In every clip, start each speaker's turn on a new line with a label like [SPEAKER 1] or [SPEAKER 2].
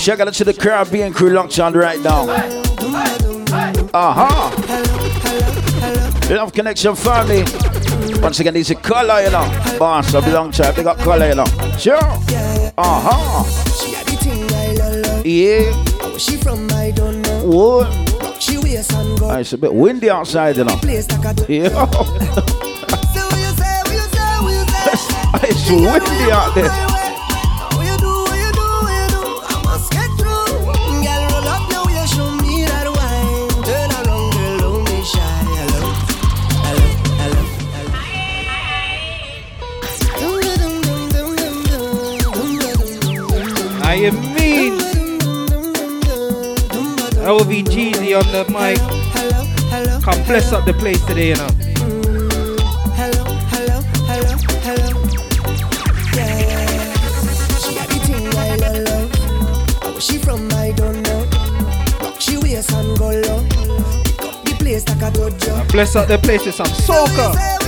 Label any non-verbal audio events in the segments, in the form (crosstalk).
[SPEAKER 1] Check out to the Caribbean crew locked on right now. Uh-huh. Love Connection family. Once again, these are color, you know. Boss, I belong to, big up color, you know. Sure. Uh-huh. Yeah. She from. What? It's a bit windy outside, you know. Yeah. (laughs) it's windy out there.
[SPEAKER 2] LVGZ on the mic. Come bless up the place today, you know. Yeah. She from I don't know. Rock she wears and go low. Pick up the place like a dojo. Bless up the place with some soca.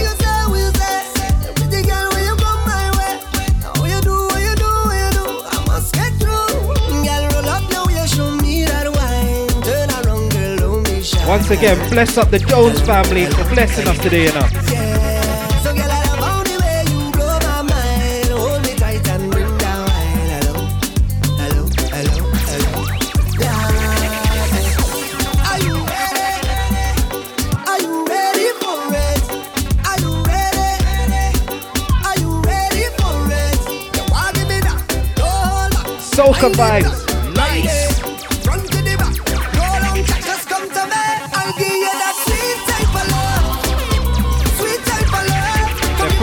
[SPEAKER 2] Once again, bless up the Jones family for blessing us today, you know. Soca vibes.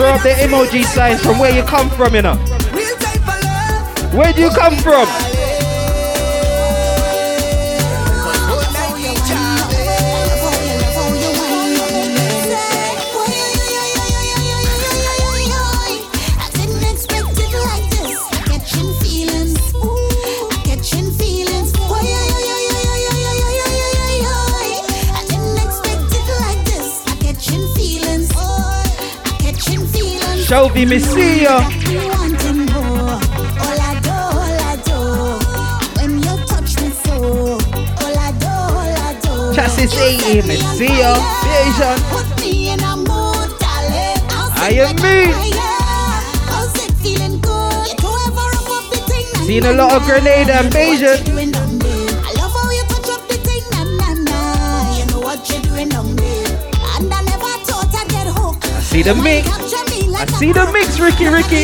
[SPEAKER 2] Up the emoji signs from where you come from, you know. Where do you come from? Shelby, me see ya. Chassis 80, me see ya. Vision. I am me. Seen a lot of grenade and Bayesian. see the mix. I see the mix, Ricky, Ricky.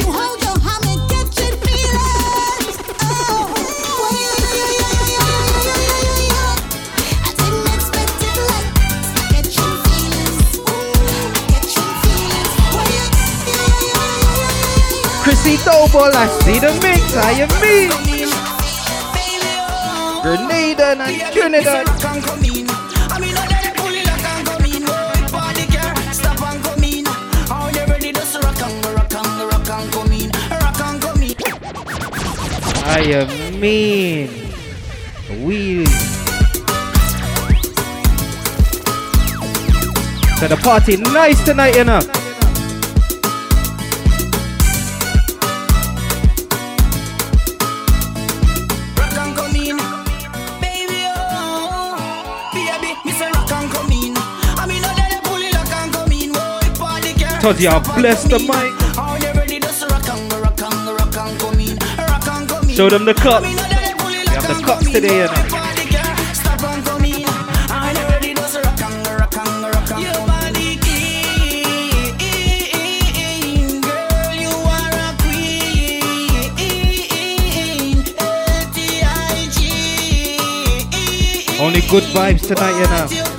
[SPEAKER 2] Chrissy Double, I see the mix, I am me. Grenada and Trinidad. I am mean. We. So the party nice tonight, you know. Told you I blessed the mic. Show them the cups. We have the cups today, you know. Only good vibes tonight, you know.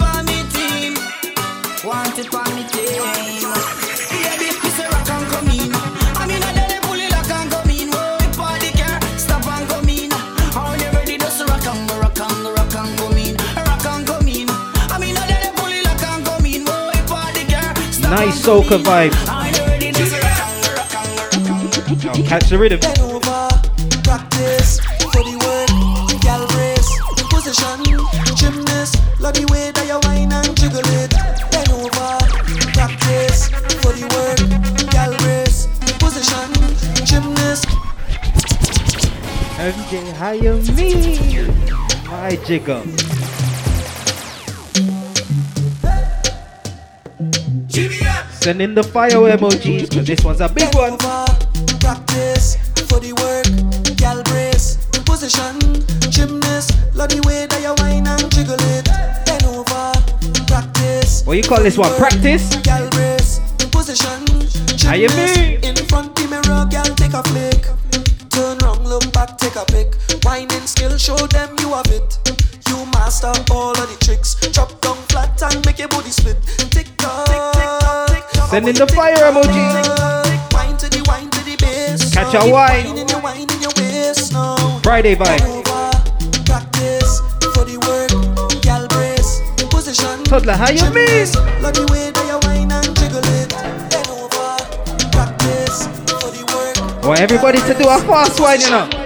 [SPEAKER 2] Nice soca vibes. Now catch the rhythm. Practice for the word, gal brace, position, gymnast, love the way that you whine and jiggle it. Bend over, practice for the word, gal brace, position, gymnast.
[SPEAKER 3] MJ, hire me. My jigger. Send in the fire emojis, cause this one's a big one.
[SPEAKER 4] Practice for the work, gal brace, position, gymnast, love the way that you whine and jiggle it. Bend over, practice.
[SPEAKER 3] What you call this one? Practice?
[SPEAKER 4] Gal brace, position,
[SPEAKER 3] How you
[SPEAKER 4] gymnast,
[SPEAKER 3] mean?
[SPEAKER 4] in front the mirror, gal take a flick. Turn round, look back, take a pic. Whining skill, show them you have it. You master all of the tricks. Drop down flat and make your body split. Tick
[SPEAKER 3] Send in the fire emoji. Catch a wine. Friday vibe. Toddler, how you mean?
[SPEAKER 4] Love wine and jiggle it. Over, practice for the work.
[SPEAKER 3] Want everybody to do a fast wine, you know.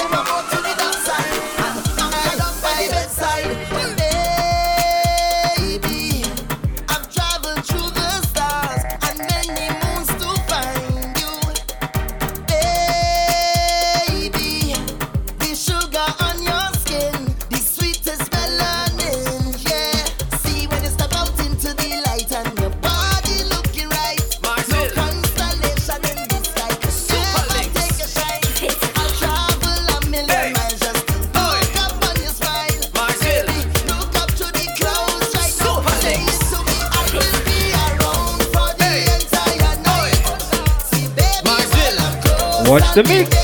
[SPEAKER 5] the
[SPEAKER 3] mix.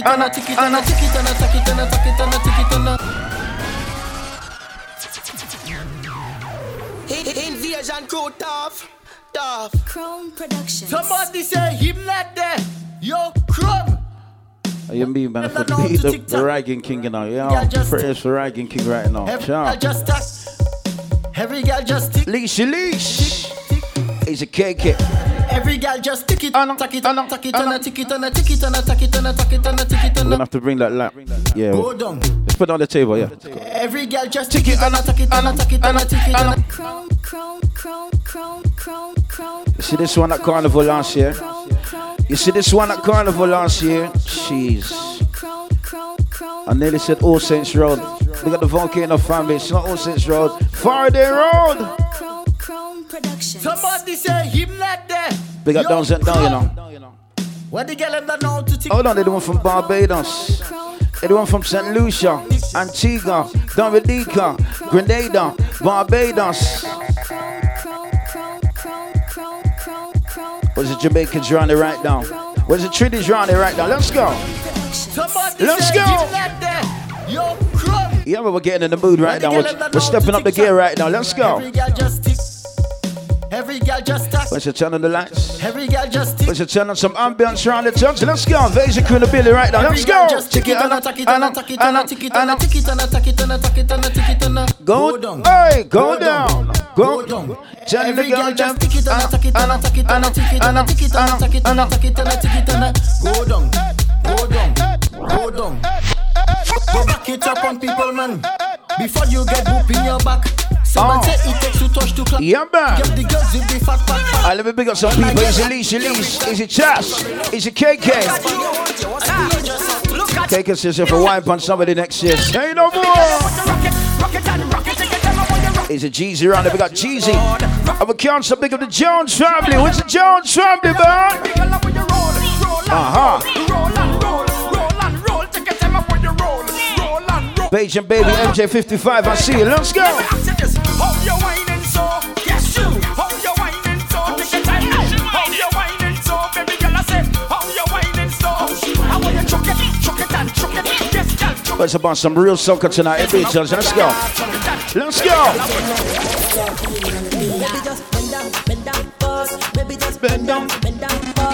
[SPEAKER 5] It and
[SPEAKER 1] Anna,
[SPEAKER 5] attack it and
[SPEAKER 1] Anna,
[SPEAKER 5] attack it and
[SPEAKER 1] Anna.
[SPEAKER 5] attack it and attack it and attack it and attack it and Invasion crew tough, tough.
[SPEAKER 6] Chrome Productions.
[SPEAKER 5] Somebody say him not there. Yo, crumb.
[SPEAKER 1] How you mean, man? For
[SPEAKER 5] Never know
[SPEAKER 1] beat
[SPEAKER 5] to
[SPEAKER 1] the,
[SPEAKER 5] TikTok.
[SPEAKER 1] the Ragging King, you know.
[SPEAKER 5] Yeah,
[SPEAKER 1] Yeah,
[SPEAKER 5] just-
[SPEAKER 1] praise for Ragging King right now.
[SPEAKER 5] Every
[SPEAKER 1] Ciao.
[SPEAKER 5] girl just tack. Every girl just tick,
[SPEAKER 1] Leashy leash. He's a KK.
[SPEAKER 5] Every girl just tick it,
[SPEAKER 1] Anna,
[SPEAKER 5] tack it,
[SPEAKER 1] Anna,
[SPEAKER 5] tack it,
[SPEAKER 1] Anna.
[SPEAKER 5] and tick it, and tick it, and tack it, and tack it, and tick it,
[SPEAKER 1] We're gonna
[SPEAKER 5] and
[SPEAKER 1] have to bring that lap. Yeah.
[SPEAKER 5] go down.
[SPEAKER 1] Let's put it on the table, yeah.
[SPEAKER 5] Every girl just
[SPEAKER 1] Tick
[SPEAKER 5] tick
[SPEAKER 1] it,
[SPEAKER 5] it, and
[SPEAKER 1] Anna,
[SPEAKER 5] tack it,
[SPEAKER 1] Anna,
[SPEAKER 5] and tack it,
[SPEAKER 1] Anna,
[SPEAKER 5] and tick it,
[SPEAKER 1] Anna.
[SPEAKER 5] and
[SPEAKER 6] Chrome, chrome, chrome, chrome, chrome, chrome.
[SPEAKER 1] You see this one at Carnival last year?
[SPEAKER 6] Chrome, chrome,
[SPEAKER 1] You see this one at Carnival last year? Jeez. I nearly said All Saints Road. We got the Volcano family. It's not All Saints Road. Faraday Road.
[SPEAKER 6] Chrome, chrome Productions.
[SPEAKER 5] Somebody say him not there.
[SPEAKER 1] Big up down and down, you know.
[SPEAKER 5] What the girl don't know to.
[SPEAKER 1] Hold on, they the one from Barbados. They the one from St. Lucia, Antigua, Dominica, Grenada, Barbados. Where's the Jamaicans round there right now? Where's the Trinidad round right now? Let's go.
[SPEAKER 5] Somebody
[SPEAKER 1] Let's go.
[SPEAKER 5] him not there. Yo, crumb.
[SPEAKER 1] Yeah, but we're getting in the mood right now. We're, we're stepping up the gear right now. Let's go.
[SPEAKER 5] Every girl just tick.
[SPEAKER 2] Every girl.
[SPEAKER 1] Where's the turn on the lights?
[SPEAKER 2] Every girl just tick.
[SPEAKER 1] The turn on some ambience around the church? Let's go. There's a crew Billy right now. Let's
[SPEAKER 2] Every girl
[SPEAKER 1] go.
[SPEAKER 2] Just tick it and a tack it and a tack it and a tick it and a tick it and a tack it and a tack it and a tick it and a
[SPEAKER 1] Go
[SPEAKER 2] down.
[SPEAKER 1] Hey, go down. Go
[SPEAKER 2] Go down.
[SPEAKER 1] Turn the
[SPEAKER 2] Every
[SPEAKER 1] girl
[SPEAKER 2] just tick it and a tack it and a tack it and a tick it and a tick it and a tack it and a tack it and a tick it and a go down. Go down. Go down. Go back it up on people, man. Before you get whoop in your back.
[SPEAKER 1] Oh.
[SPEAKER 2] say it takes two touch to clap.
[SPEAKER 1] Yeah, man. I let me big up some people. Is it Leash, Elise? Is it Chas? Is it KK? KK says if a wine punch somebody next year. Say no more. Is it Jeezy around there? We got Jeezy. I'm a cancer big of the Jones family. What's the Jones family, man? Uh-huh. Beijing baby MJ55. I see you. Let's go. Let's about some real soca tonight. Hey, bitches, let's go. Let's go.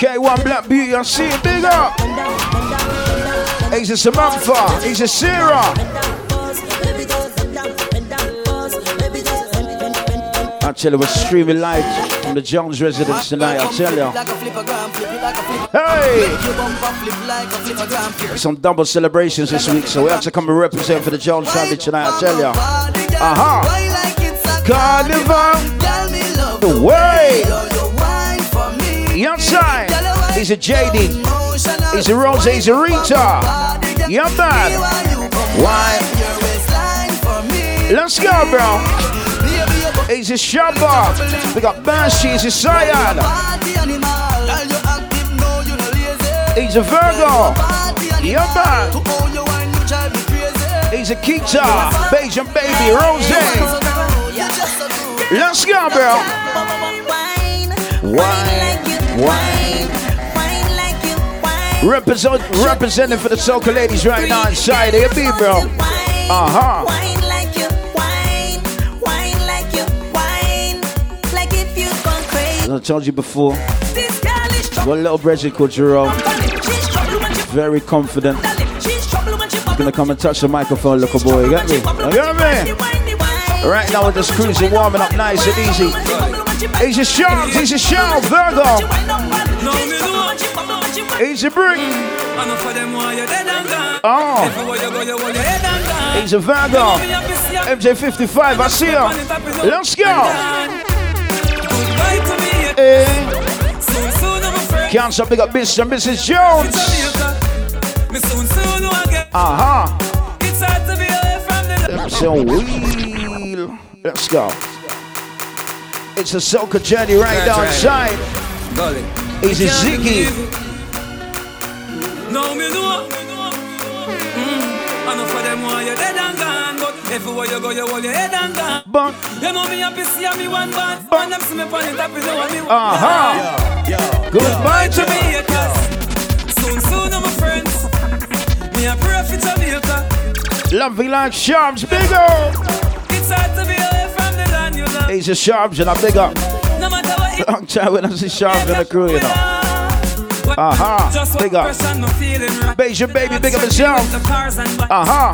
[SPEAKER 1] K1 Black Beauty, I see it. Big up. He's a Samantha. He's a Sarah. Tell you, we're streaming live from the Jones residence tonight. I tell you. Hey! Some double celebrations this week, so we have to come and represent for the Jones family tonight. I tell you. Uh-huh. Carnival. The way. Outside. He's a JD. He's a Rose. He's a Rita. Yeah, man. Why? Let's go, bro. He's a Shabba. We got Banshee. He's a Cyan. He's a Virgo. Man. He's a Kita. Beijing baby. Rose. Let's go, bro. Wine, wine. Represent, representing for the soca ladies right now inside. Be, bro. Uh-huh. As I told you before, got a little Brazil called Jerome. Very confident. Gonna come and touch the microphone, little boy. You get me? You get me? Right now we're just cruising, warming up nice and easy. He's oh. a shout, he's a shout, Virgo. He's a brick. Oh, he's a Virgo. MJ55, I see him. Let's go. Can't stop big up Mr. and Mrs. Jones. Uh-huh. So wheel. Let's go. It's a soca journey right outside. A Ziggy.
[SPEAKER 7] No, me know. Mm. I know for them why you're dead and gone, but everywhere you go, you hold your head and gone.
[SPEAKER 1] But
[SPEAKER 7] You know me happy see me one band, and them see me on it happy know me.
[SPEAKER 1] uh-huh. Goodbye to
[SPEAKER 7] to me
[SPEAKER 1] me.
[SPEAKER 7] haters. Soon, soon, my friends. Me a pray for Jamaica.
[SPEAKER 1] Loving like Sharps, big up.
[SPEAKER 7] It's hard to be away from the land you love.
[SPEAKER 1] He's a Sharps and I big up.
[SPEAKER 7] No matter what it
[SPEAKER 1] Long time when I see Sharps in the crew, you know. Uh-huh. Big up.
[SPEAKER 7] person, no feeling right.
[SPEAKER 1] Beijing baby, big up yourself.
[SPEAKER 7] Uh-huh.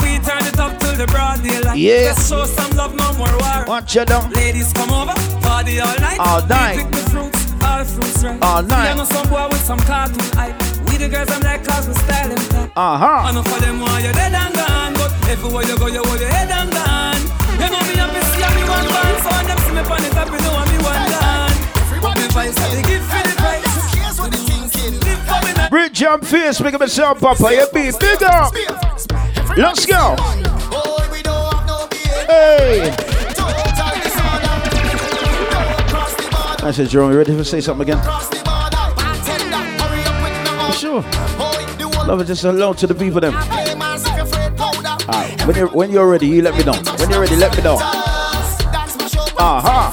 [SPEAKER 7] We turn it up till the broad daylight.
[SPEAKER 1] Yeah.
[SPEAKER 7] Let's show some love, no more war.
[SPEAKER 1] What you know?
[SPEAKER 7] Ladies come over, party all night.
[SPEAKER 1] All
[SPEAKER 7] We
[SPEAKER 1] night.
[SPEAKER 7] pick the fruits, all fruits right.
[SPEAKER 1] All night.
[SPEAKER 7] See, I know some boy with some cartoon hype. We the girls, I'm like cause we styling top.
[SPEAKER 1] Uh-huh.
[SPEAKER 7] Enough for them why you're dead and gone, but everywhere you go, you hold your head and gone. You know me happy, see me one band, so when them see me pan it up, you know I'm me one done. But me vice, I dey give for the price. Live for me now.
[SPEAKER 1] Bridge jump face, big up yourself, Papa. You be big up. Let's go. Hey. I said, Jerome, you ready to say something again? Sure. Love it just alone to the people them. Alright, when you're when you're ready, you let me know. When you're ready, let me know. Uh-huh.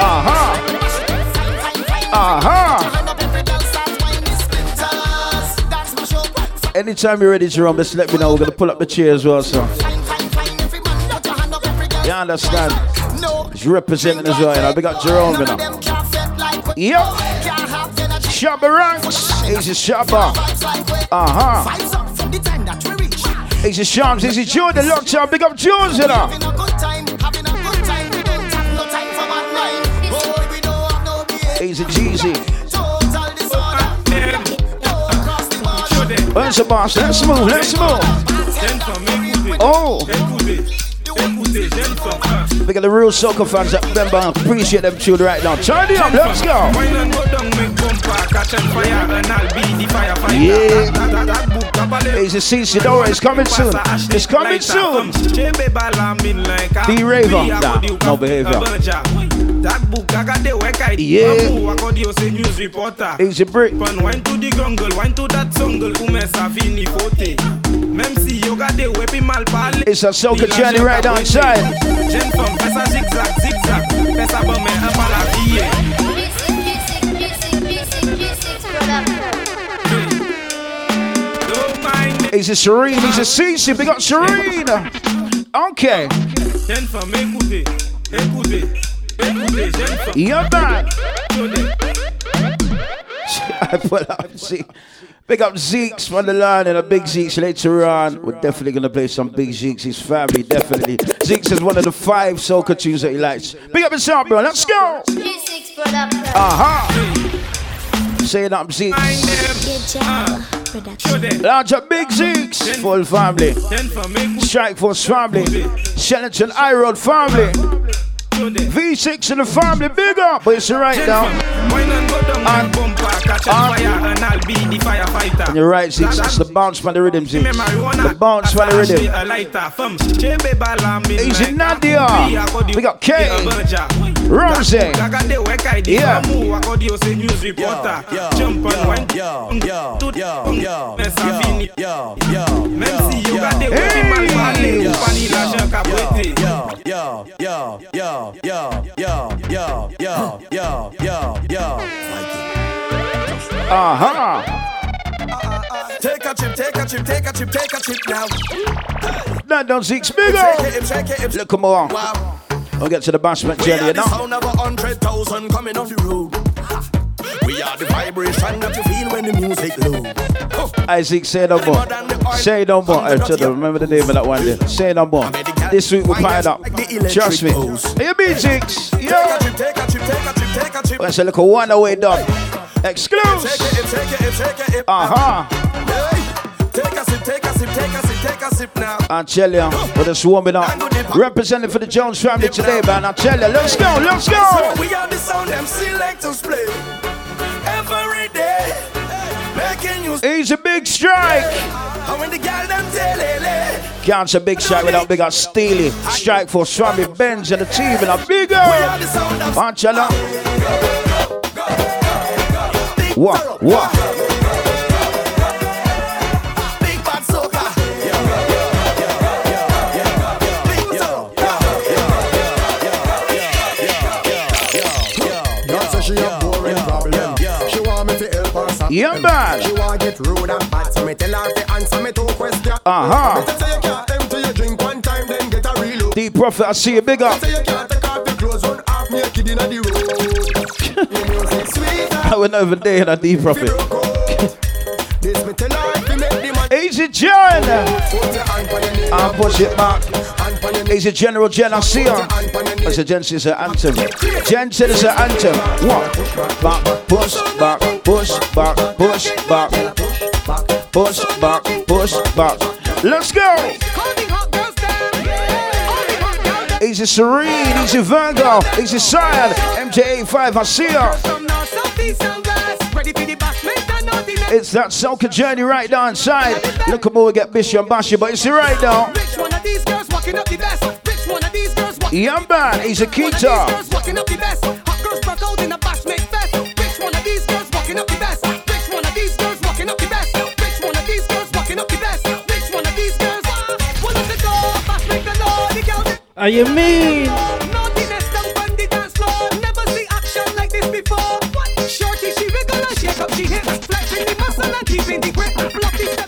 [SPEAKER 1] Uh-huh. Uh-huh. Anytime you're ready, Jerome, just let me know. We're gonna pull up the chair as well, so. You understand? No. He's representing as well, you know. Big up Jerome, you know. Yep. Shabba ranks. Easy Shabba. Uh huh. Easy Shams. Easy Jordan. Lockdown. Big up Jones, you know. Easy Jeezy. Where's the boss? Let's move. Let's move. Oh. Look at the real soccer fans that remember and appreciate them tune right now. Turn it up, let's go. Yeah. It's a CC Dora, it's coming soon. It's coming soon. Be raver. Nah, no behavior. Yeah. Easy brick.
[SPEAKER 8] Wine to the grungle, wine to that jungle, umesa fini fote. Même si yoga de wepi mal parle.
[SPEAKER 1] It's a soca journey right now inside.
[SPEAKER 8] J'aime femme, fais ça zigzag, zigzag. Fais ça bon, mais un pas la vie. Don't mind it.
[SPEAKER 1] He's a Serene, he's a CC, big up Serene. Okay. You're back. (laughs) I put up Z. Big up Zeeks from the line and a big Zeeks later on. We're definitely gonna play some big Zeeks. His family, definitely. Zeeks is one of the five soca tunes that he likes. Big up yourself, bro. Let's go. Uh-huh. Aha. Saying up Zeeks. Large up big Zeeks. Full family. Strike Force family. Shellington I Road family. V6 in the family. Big up. But it's right now.
[SPEAKER 8] and go down like bumper, catch on fire, and I'll be the firefighter.
[SPEAKER 1] And you're right, Zeeks. It's the bounce from the rhythm, Zeeks. The bounce from the rhythm. Easy Nadia. We got K. Rose. Yeah.
[SPEAKER 8] Jump on wine. To the Messa fini. Même si yoga de wepi mal parle, ou pani l'argent qu'a prêté.
[SPEAKER 1] Uh-huh.
[SPEAKER 9] Take a chip, take a chip, take a chip, take a chip now.
[SPEAKER 1] That don't Big
[SPEAKER 9] Shake
[SPEAKER 1] up.
[SPEAKER 9] it, shake it,
[SPEAKER 1] Look, come on.
[SPEAKER 9] Wow.
[SPEAKER 1] We'll get to the bashment
[SPEAKER 9] We
[SPEAKER 1] journey
[SPEAKER 9] are the
[SPEAKER 1] now.
[SPEAKER 9] sound of a hundred thousand coming off the road. We are the vibration that you feel when the music low.
[SPEAKER 1] Isaac, say no more. Say no more. I tell you, remember the name of that one there. Say no more. This week we're fired up. Trust me. You be Zeeks.
[SPEAKER 9] Take
[SPEAKER 1] Yeah.
[SPEAKER 9] a chip, take a chip, take a chip, take a chip.
[SPEAKER 1] Let's look a one away done.
[SPEAKER 9] Take
[SPEAKER 1] Exclusive.
[SPEAKER 9] it, take it, take it.
[SPEAKER 1] Uh-huh.
[SPEAKER 9] Take a sip, take a sip, take a sip, take a sip now.
[SPEAKER 1] I tell you, we're just warming up. Representing for the Jones family today, man. I tell you, let's go, let's
[SPEAKER 9] So
[SPEAKER 1] go.
[SPEAKER 9] we are the sound them selectors play every day, making you.
[SPEAKER 1] He's a big strike.
[SPEAKER 9] And when the girl them tell it,
[SPEAKER 1] Can't a big strike without big up Steely. Strike for Swami Benz and the team and a big
[SPEAKER 9] we are
[SPEAKER 1] up.
[SPEAKER 9] the sound of
[SPEAKER 1] Watch out. now. What? What?
[SPEAKER 9] big bad soca. Big soca.
[SPEAKER 10] Girl say she a boring problem. She want me to help her solve
[SPEAKER 1] Yeah,
[SPEAKER 10] them.
[SPEAKER 1] man.
[SPEAKER 10] She want get rude and bad, so me tell her to answer me two questions. Me tell say you can't empty your drink one time, then get a reload.
[SPEAKER 1] D Prophet, I see you big up. (laughs) I would never day in a D Prophet.
[SPEAKER 10] broke out. This me tell her if you make the man
[SPEAKER 1] Easy John. And push it back. Easy General Jen, I see her. That's a Jen says an anthem. Jen said it's an anthem. What? Back, push, back, push, back, push, back, push, back, push, back. Let's go. Easy Serene, Easy Virgo, Easy Cyan, MJ85, I see her. It's that soca journey right down inside. Look at we get Bishop and Bashi, but it's right now.
[SPEAKER 11] Which one of these girls walking up the best? Which one of these girls walking
[SPEAKER 1] Yeah, man, he's a
[SPEAKER 11] Which one of these
[SPEAKER 1] Keita.
[SPEAKER 11] girls walking up the best? Hot girls broke out in a bash make fest. Which one of these girls walking up the best? Which one of these girls walking up the best? Which one of these girls walking up the best? Which one of these girls? Ah, one of the door, bash make the law, the girl.
[SPEAKER 12] Are you mean?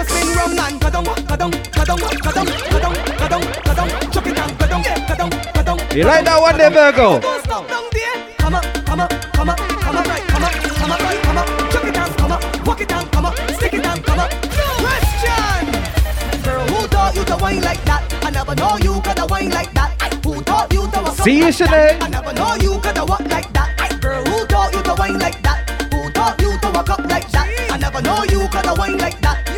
[SPEAKER 12] Mix.
[SPEAKER 11] Spin round and. Chuck it down,
[SPEAKER 12] You like that one there, Virgo?
[SPEAKER 11] stop down there. Come up, come up, come up, come up, right, come up, come up, right, come up. Chuck it down, come up, walk it down, come up, stick it down, come up. Question. Girl, who taught you to whine like that? I never know you whine like that. Who taught you to walk
[SPEAKER 12] See you,
[SPEAKER 11] like?
[SPEAKER 12] Sinead.
[SPEAKER 11] I never know you coulda walk like that. Girl, who taught you to whine like that? Who taught you to walk up like that? I never know you coulda whine like that.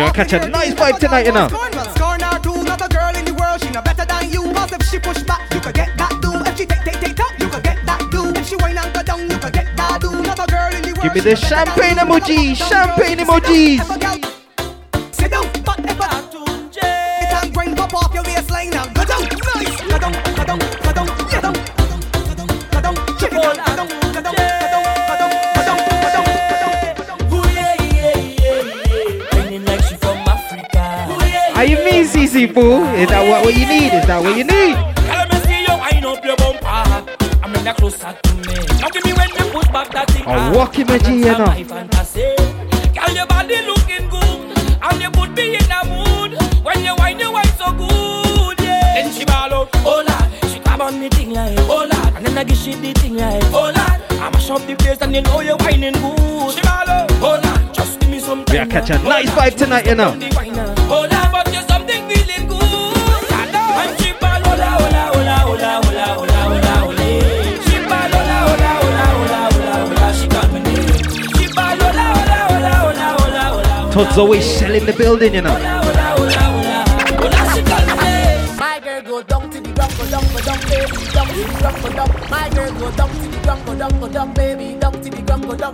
[SPEAKER 11] In the light. Show
[SPEAKER 12] Yeah,
[SPEAKER 11] off
[SPEAKER 12] catch a nice vibe tonight, you know.
[SPEAKER 11] Scorn, her too, not a girl in the world. She no better than you. If she push back, you could get that do. If she take, take, take top, you could get that do. If she and go down, you could get that do. Not a girl in the world.
[SPEAKER 12] Give me the
[SPEAKER 11] no better than
[SPEAKER 12] champagne
[SPEAKER 11] you.
[SPEAKER 12] emoji, champagne
[SPEAKER 11] down,
[SPEAKER 12] mean, CC Boo? Is that what, what you need? Is that what you need?
[SPEAKER 13] Girl, me see you wind up your bumper. I'm in the closer to me. Now give me when you push back that thing.
[SPEAKER 12] A walking magic, you know.
[SPEAKER 13] My fantasy. Girl, your body looking good, and you put me in a mood. When you wind, you wind so good, yeah. Then she ball out, oh lord. She grab on me thing like, oh lord. And then I give she the thing like, oh lord. I mash up the place, and you know you're whining good. She ball out, oh lord. Just give me some.
[SPEAKER 12] We are catch a nice vibe tonight, you know.
[SPEAKER 13] Oh lord,
[SPEAKER 12] Tugs always selling the building, you know.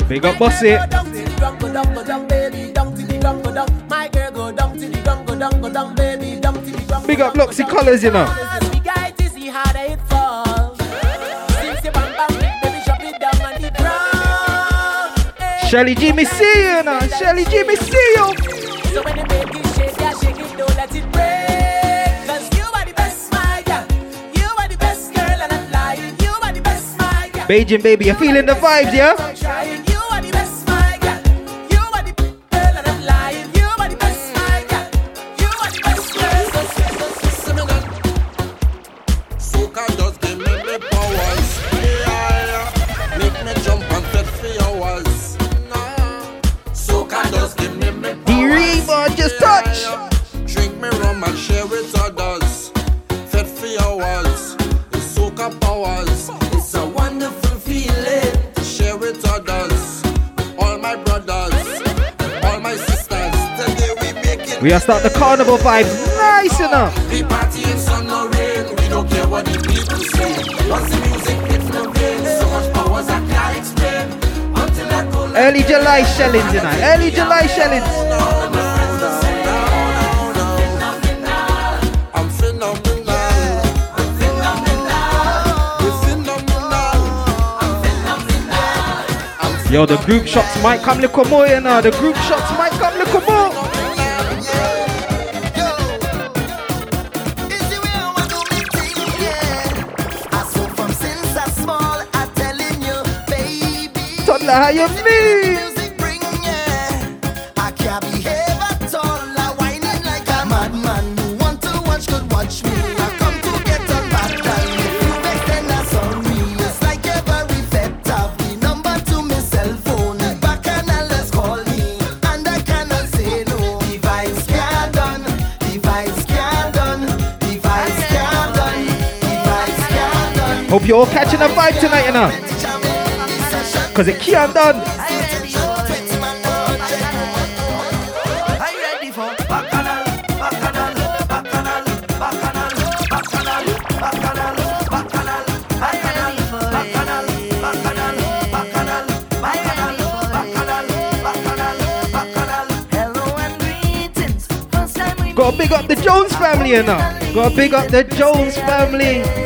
[SPEAKER 12] Big up, bossy.
[SPEAKER 14] Dump
[SPEAKER 12] Big up, colors, you know. Shelly me see you, know. Shelly me see you.
[SPEAKER 14] So when make it shake, yeah, shake it, don't let it break. Cause you are the best, my girl. You are the best girl, and I'm lying. You are the best, my girl.
[SPEAKER 12] Beijing, baby, you're feeling the vibes, yeah?
[SPEAKER 15] We
[SPEAKER 12] are start the carnival vibes. Nice, enough.
[SPEAKER 15] We party in sun or rain, we don't care what the people say. Once the music hits the brain, so much I can't explain. Until I go
[SPEAKER 12] Early July shellings, know. Early July shellings.
[SPEAKER 15] I'm phenomenal.
[SPEAKER 12] Yo, the group shots might come little more, you know. The group shots might come little more. Device can't behave
[SPEAKER 5] at all. I wind it like a madman who wants to watch, could watch me. I come to get a battery. Just like every fetal number to my cell phone. Back and let's call me, and I cannot say no. Divine scar done.
[SPEAKER 12] Hope you're all catching a vibe tonight, you know. Cause it can't done.
[SPEAKER 6] Gotta big up the Jones family enough. Gotta big up the Jones family.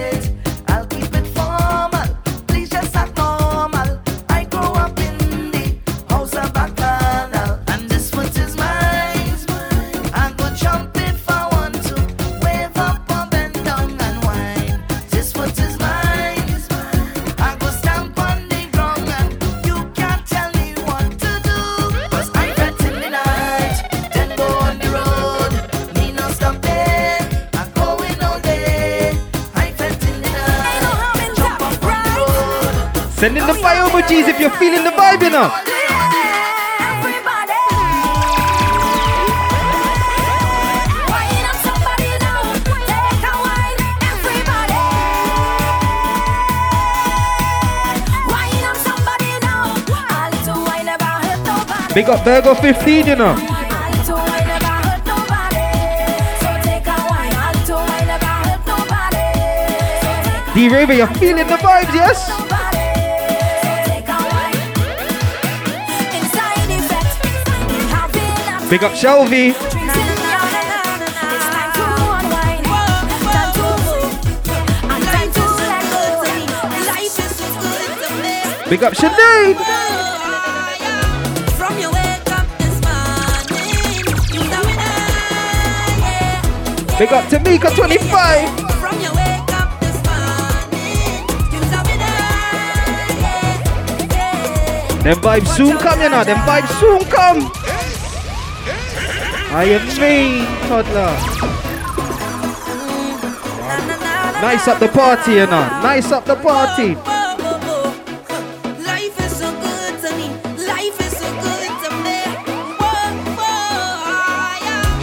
[SPEAKER 6] Send in the fire emojis if you're feeling the vibe, you know. Big up Virgo 15, you know. D Raver, you're feeling the vibes, yes? Big up Shelby. Big up Sinead. Big up Tamika 25. Them vibes soon come, you know. Them vibes soon come. I am IMV toddler. Nice up the party, you know. Nice up the party.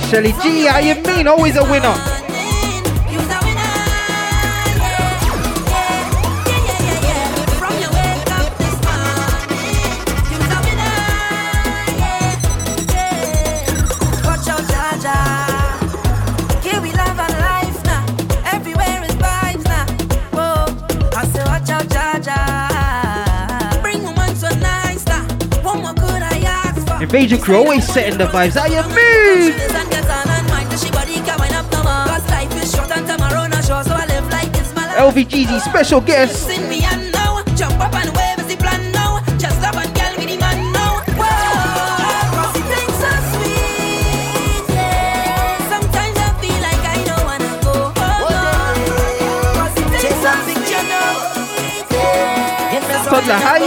[SPEAKER 6] Shelly G, I am mean? Always a winner. Major crew always setting the vibes.
[SPEAKER 12] I am me.
[SPEAKER 6] LVGZ special guest. Toddler, how you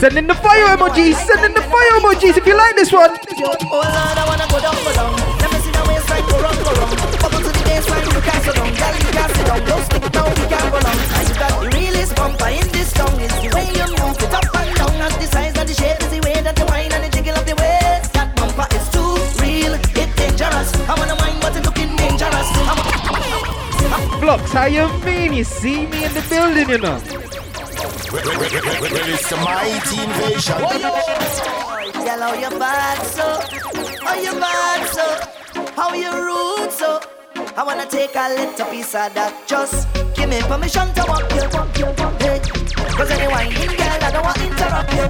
[SPEAKER 6] Send in the fire emojis. Send in the fire emojis if you like this one.
[SPEAKER 12] Blocks, how you mean? You see me in the building, you know.
[SPEAKER 10] Well, it's the mighty invasion.
[SPEAKER 5] Girl, how you bad so? How you bad so? How you rude so? I wanna take a little piece of that. Just give me permission to walk you, walk you, walk you. Cause anyway, in girl, I don't want to interrupt you.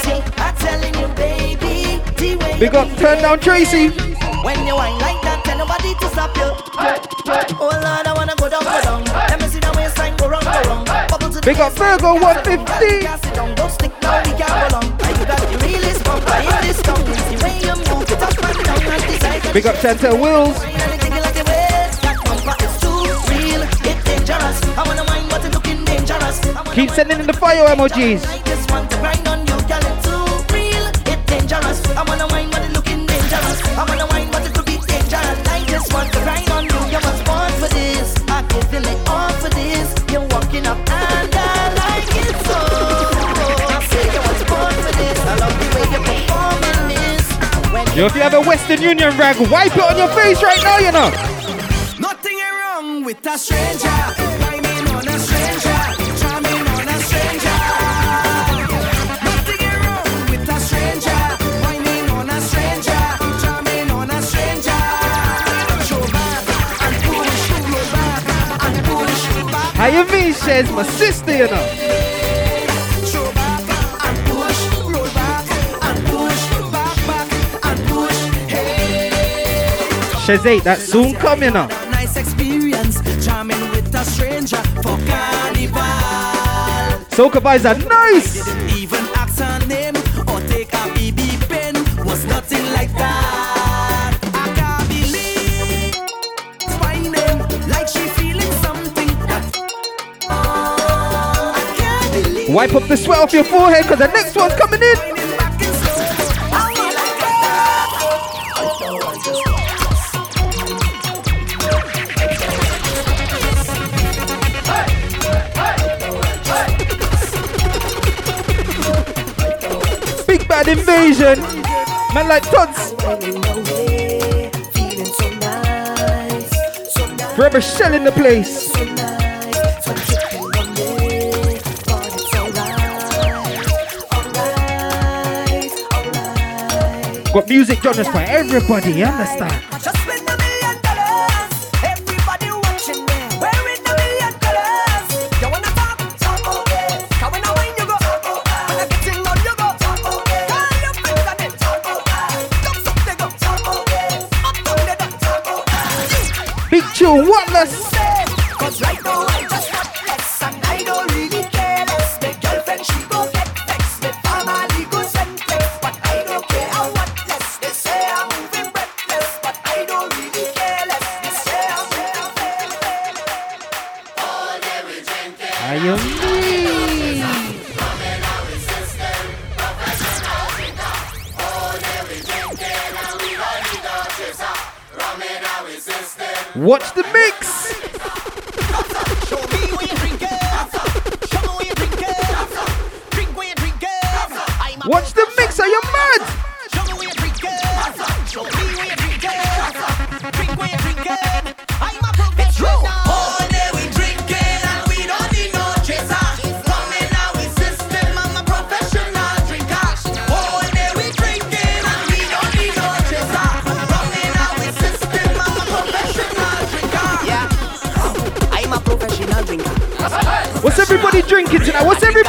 [SPEAKER 5] See, I'm telling you, baby, the way
[SPEAKER 12] Big
[SPEAKER 5] you
[SPEAKER 12] up, turn down Tracy.
[SPEAKER 5] When you whine like that, tell nobody to stop you. Oh Lord, I wanna go down, go down.
[SPEAKER 12] Big up Virgo 150.
[SPEAKER 5] Sit down, don't stick now, we can't go long. And you got the realest bump, I in this tongue. It's you move it up and down and decide.
[SPEAKER 12] Big up Chantel Wills. Keep sending in the fire emojis. Yo, if you have a Western Union rag, wipe it on your face right now, you know.
[SPEAKER 2] Nothing wrong with a stranger. Climbing on a stranger. Charming on a stranger. Nothing wrong with a stranger. Whining on a stranger. Charming on a stranger. Show back and push, roll back and push back.
[SPEAKER 12] How you mean, Shez? My sister, you know.
[SPEAKER 2] Hey.
[SPEAKER 12] Shez 8, that soon coming up.
[SPEAKER 2] Nice experience, charming with a stranger for carnival.
[SPEAKER 12] Soca vibes are nice.
[SPEAKER 2] Didn't even ask her name or take a BB pen. Was nothing like that. I can't believe like she feeling something. That oh, I can't believe
[SPEAKER 12] Wipe up the sweat off your forehead because the next one's coming in.
[SPEAKER 2] whining back in
[SPEAKER 12] invasion. Man like Tots. Forever shelling the place. Got music genres for everybody, you understand?
[SPEAKER 5] Go.
[SPEAKER 12] Big tune, Watch the mix.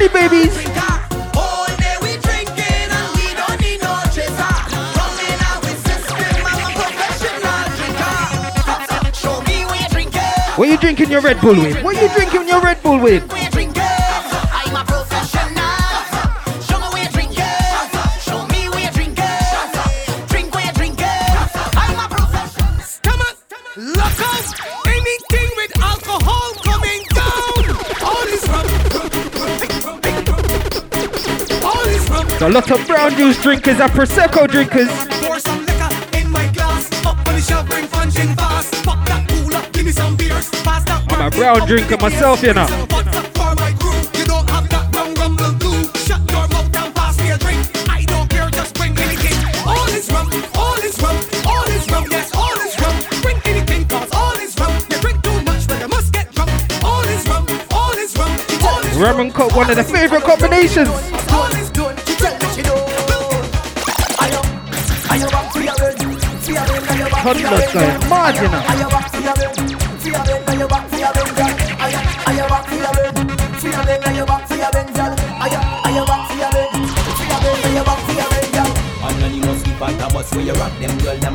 [SPEAKER 12] Trinity babies. What you drinking your Red Bull with? What you drinking your Red Bull with? So a lot of brown juice drinkers and prosecco drinkers.
[SPEAKER 11] Pour some liquor in my glass. Up on the shelf, bring punch in fast. Pop that cool up, give me some beers. Pass that
[SPEAKER 12] I'm a brown drinker myself, you know.
[SPEAKER 11] What's up for my crew? You don't have that rum rum do. Shut your mouth and pass me a drink. I don't care, just bring anything. All is rum, all is rum, all is rum. Yes, all is rum. Bring anything, cause all is rum. You drink too much, but you must get drunk. All is rum, all is rum, all is
[SPEAKER 12] Rum and coke, one of the favorite combinations.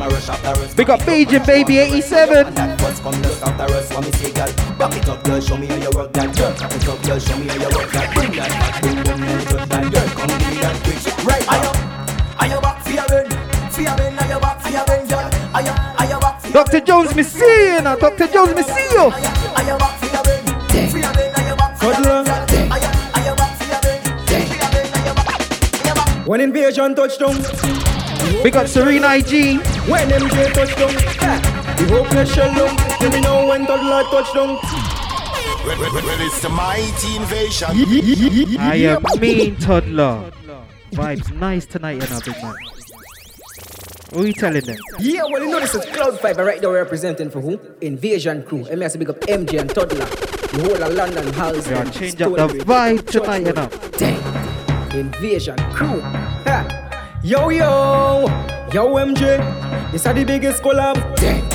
[SPEAKER 16] Rush after us.
[SPEAKER 12] Big up Beijing Baby 87.
[SPEAKER 16] And that bus come just after us when me say girl Back show me how you work that show me
[SPEAKER 12] Dr. Jones, me see you now. Dr. Jones, me see you.
[SPEAKER 11] I am back for your bed. For your I am back for your. I am, I am back for your bed. For your bed, I am back.
[SPEAKER 17] When invasion touchdown,
[SPEAKER 12] Big up Serena IG.
[SPEAKER 17] when MJ touchdown, eh, the hopeless shell down. Let me know when toddler touchdown.
[SPEAKER 9] Well, well, well, it's the mighty invasion.
[SPEAKER 12] I am mean toddler. Vibes nice tonight, you know, big man. What are you telling them?
[SPEAKER 17] Yeah, well, you know this is Cloud Fiber right now representing for who? Invasion Crew. And me has to big up MJ and Toddler. The whole of London house.
[SPEAKER 12] Yeah, change up the vibe tonight, you know.
[SPEAKER 17] Dang. Invasion Crew. Ha. Yo, yo. Yo, MJ. This are the biggest collab. Dang.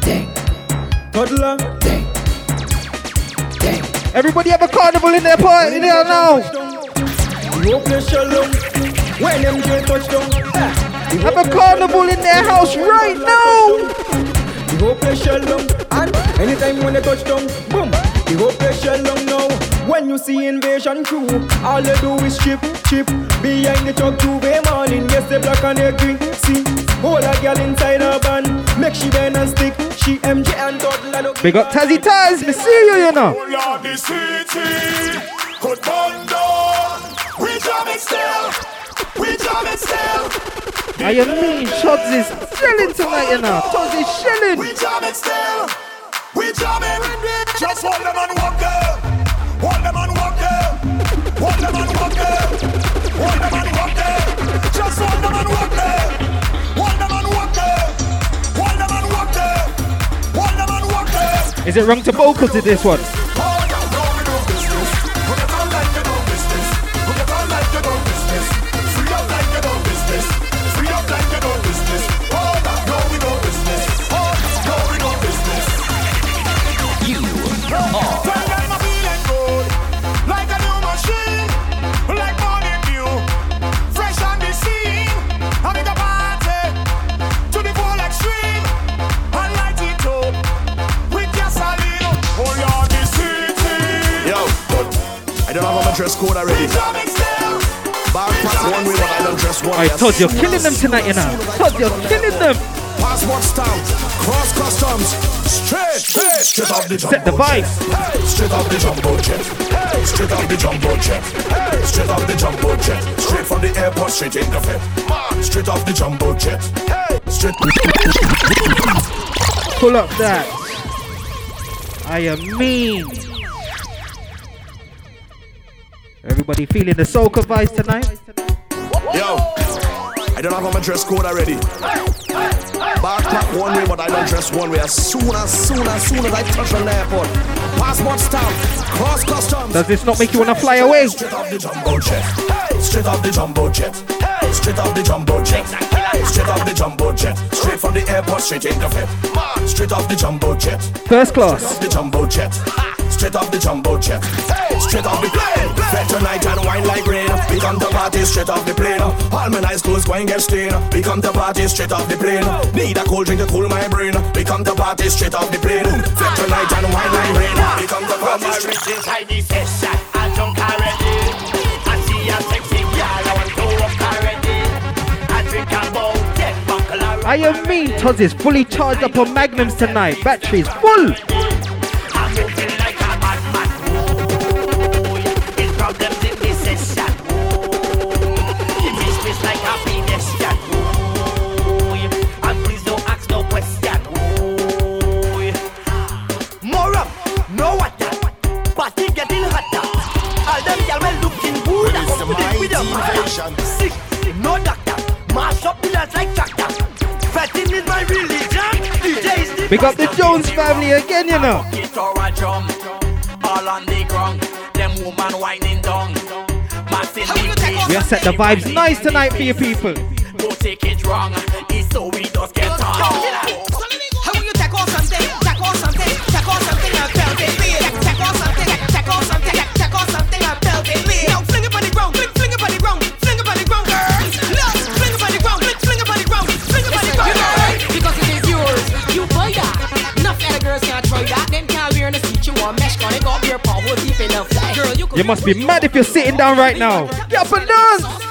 [SPEAKER 17] Dang. Toddler. Dang. Dang.
[SPEAKER 12] Everybody have a carnival in their party there now.
[SPEAKER 17] The hopeless shell. When MJ touchdown. Ha. The
[SPEAKER 12] Have a carnival in their house right now.
[SPEAKER 17] The hopeless shell down And anytime when they touch down Boom The hopeless shell down now When you see invasion crew All they do is chip, chip Behind the truck two way morning Yes they black and they green See Hold a girl inside her band Make she bend and stick She MJ and toddler look
[SPEAKER 12] Big up Tazzy Taz, me see you, you know.
[SPEAKER 9] Oh Lord, the city could burn down. We jam it still. We jam it still.
[SPEAKER 12] I am mean shots is shelling tonight, you know. Shots is shelling.
[SPEAKER 9] We jam it still. We jam it. Just hold them and walk. Hold them and walk there. Hold them and walk. Hold them and walk there. Just hold them and walk there. Hold them and walk. Hold them and walk there. Hold them and walk there.
[SPEAKER 12] Is it wrong to vocal to this one?
[SPEAKER 9] Dress code already. Back pass one way, but I don't dress one
[SPEAKER 12] I told you, killing them tonight, you know. Told you, killing them.
[SPEAKER 9] Passport stamp, cross customs, straight, straight, straight off the jumbo
[SPEAKER 12] Set the vibe.
[SPEAKER 9] Hey, straight off the jumbo jet. Hey, straight off the jumbo jet. Hey, straight off the jumbo jet. Straight from the airport, straight in the. Man, straight off the jumbo jet. Hey, straight.
[SPEAKER 12] Pull up that. I am mean. Everybody feeling the soca vibes tonight?
[SPEAKER 9] Yo, I don't have my dress code already. Backpack one way, but I don't dress one way. As soon as soon as soon as I touch on the airport, passport stamp, cross customs.
[SPEAKER 12] Does this not make you wanna fly away?
[SPEAKER 9] Straight off the jumbo jet. Straight off the jumbo jet. Straight off the jumbo jet. Straight off the jumbo jet. Straight from the airport, straight into the fed. Straight off the jumbo jet.
[SPEAKER 12] First
[SPEAKER 9] Straight
[SPEAKER 12] class.
[SPEAKER 9] off the jumbo jet. Straight off the jumbo jet. Hey, straight off the plane. Fed tonight and wine like rain. We come to party straight off the plane. All my nice clothes going get stained. We come to party straight off the plane. Need a cold drink to cool my brain. We come to party straight off the plane. Fed tonight and wine like rain. We come to party straight.
[SPEAKER 14] riches, I need session. I drunk already. I see a sexy girl, I want to walk already. I drink about ten buckle.
[SPEAKER 12] I am mean. Toz is fully charged up on magnums tonight. Battery's full.
[SPEAKER 14] with passion. Sick, no doctor. Mash up like tractor. Is my religion. DJ
[SPEAKER 12] is the Pick up the Jones family again, you know.
[SPEAKER 11] All on the ground. Them woman whining down.
[SPEAKER 12] We have set the vibes nice tonight for you people.
[SPEAKER 11] Don't take it wrong. It's so we just get on.
[SPEAKER 14] You
[SPEAKER 12] must be mad if you're sitting down right now. Get up and dance.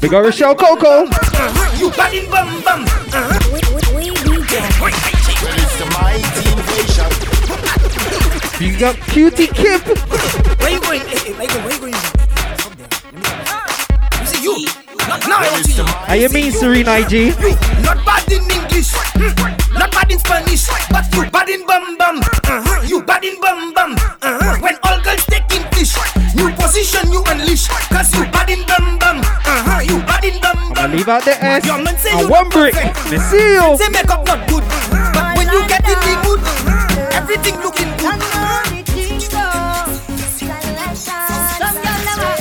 [SPEAKER 12] Big up Rochelle Coco.
[SPEAKER 2] you bad bum bum.
[SPEAKER 10] It's the mighty invasion.
[SPEAKER 12] Big up Cutie Kip.
[SPEAKER 2] Where you going? Hey, hey, Michael, where you going? You see you. Not now I want you.
[SPEAKER 12] You mean, Serene IG?
[SPEAKER 2] You not bad in English. Not bad in Spanish. But you bad in bum bum. uh-huh, You bad in bum bum. uh-huh. When all girls taking fish, new position you unleash. Cause you bad in
[SPEAKER 12] leave out the S.
[SPEAKER 2] Your man say
[SPEAKER 12] And one
[SPEAKER 2] not
[SPEAKER 12] brick.
[SPEAKER 2] perfect.
[SPEAKER 12] Me see you.
[SPEAKER 2] Say makeup not good, but when you get in the mood, everything looking good.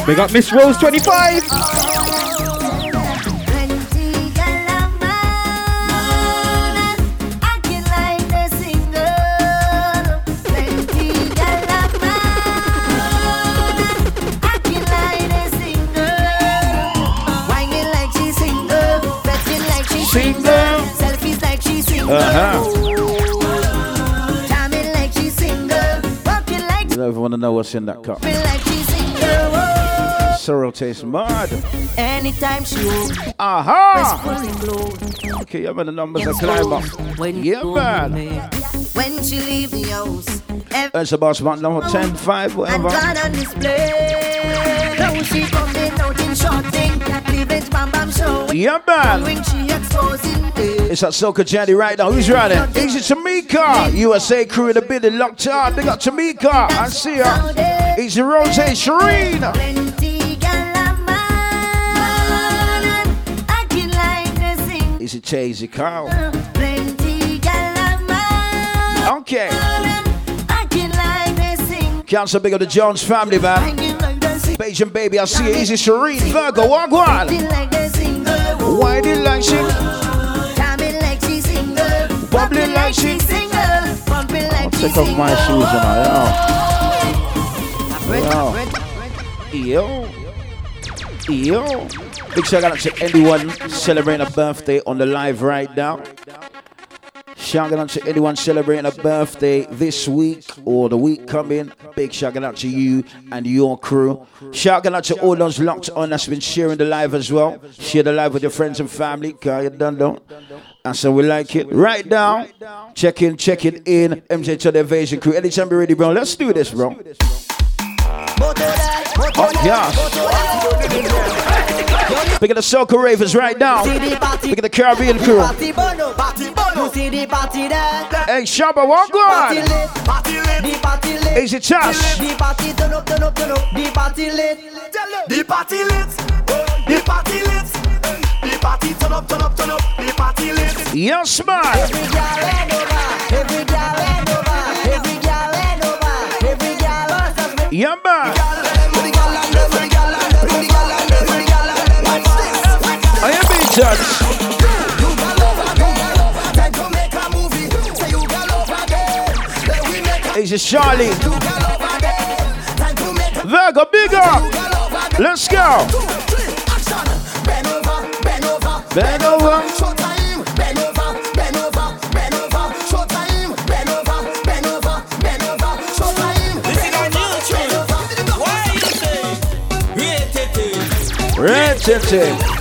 [SPEAKER 12] Big up Miss Rose 25.
[SPEAKER 1] Uh-huh.
[SPEAKER 3] Jamming like she's single. Walking like
[SPEAKER 1] You don't even want to know what's in that cup.
[SPEAKER 3] like she's single.
[SPEAKER 1] Sorrel tastes mad.
[SPEAKER 3] Anytime she
[SPEAKER 1] Aha! Okay, yeah, man, the numbers are climb up. Yeah, man.
[SPEAKER 3] When she leave the house,
[SPEAKER 1] That's about about number 10, 5,
[SPEAKER 3] and
[SPEAKER 1] whatever.
[SPEAKER 3] Cleavage.
[SPEAKER 1] Yeah, man. It's that Soca Jenny right now. Who's running? Easy Tamika. USA crew in the building locked on. Big up Tamika. I see her. Rose,
[SPEAKER 3] man, acting like they sing.
[SPEAKER 1] Easy Chasey Carl. Okay.
[SPEAKER 3] they sing.
[SPEAKER 1] Council big up the Jones family, man.
[SPEAKER 3] Acting like they sing.
[SPEAKER 1] Beijing baby, I see you. Easy Shireen. Virgo, Wagwan.
[SPEAKER 3] Acting like they single.
[SPEAKER 1] Why did like she?
[SPEAKER 3] Jamming like she single.
[SPEAKER 1] Bubbling like she-
[SPEAKER 3] single. Bumping like she
[SPEAKER 1] Take off my shoes and I. Yo. Yo. Yo. Big shout out to anyone celebrating a birthday on the live right now. Shout out to anyone celebrating a birthday this week or the week coming. Big shout out to you and your crew. Shout out to all those locked on that's been sharing the live as well. Share the live with your friends and family. You done don't. And so we like it. Right now, check in, check it in. MJ to the Invasion crew. Anytime you're ready, bro. Let's do this, bro. Oh, yeah. Big of the Soca Ravens right now. Big of the Caribbean crew.
[SPEAKER 14] Party bono, party bono. You see the party there.
[SPEAKER 1] Hey, Shabba, what
[SPEAKER 14] Party
[SPEAKER 1] going?
[SPEAKER 14] lit, party lit, the party lit.
[SPEAKER 1] Easy Tash.
[SPEAKER 14] The party turn up, turn up, turn up. The party lit. The party lit. The party lit. The party turn up, turn up, turn up. The party lit.
[SPEAKER 1] Yes, man.
[SPEAKER 14] Every girl and over. Every girl and over. Every girl and over. Every girl versus me.
[SPEAKER 1] Yeah, man. I am being judged. Easy Charlie. Virgo, big up. Let's go. Bend over. Red Titty.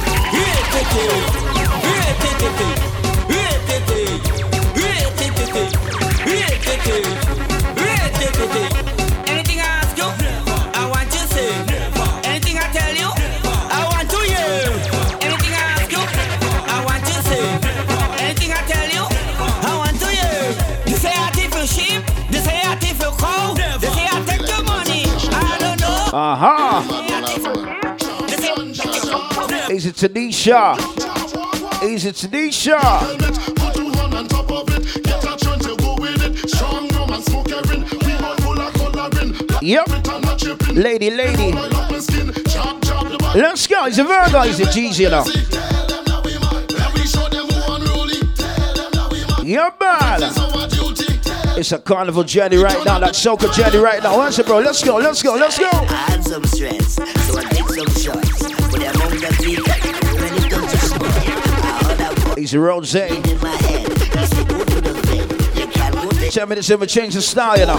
[SPEAKER 1] Tanisha. Easy Tanisha. Yep. Lady, lady. Let's go. It's a Virgo. It's a G's, you know. Yeah, man. It's a carnival journey right now. That soca journey right now. Answer, bro. Let's go. Let's go. Let's go.
[SPEAKER 5] Go to
[SPEAKER 1] Ten minutes in, we change the style, you know.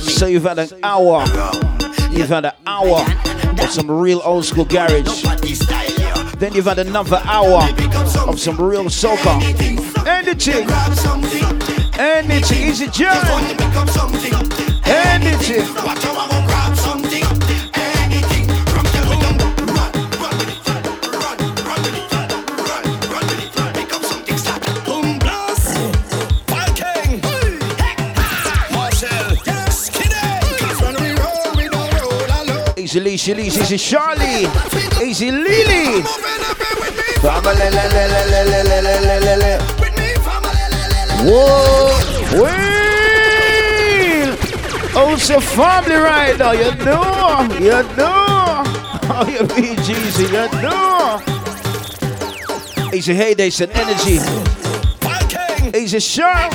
[SPEAKER 1] So you've had an hour. You've had an hour of some real old school garage. Then you've had another hour of some real soca. Anything. Anything. Easy jam. Anything. Easy, easy, easy, easy, Charlie. Easy, Lily. Whoa, well, oh, it's a family right now. You know, you know. Oh, you be Jeezy, you know. Easy, hey, there's an energy. Easy, sharp.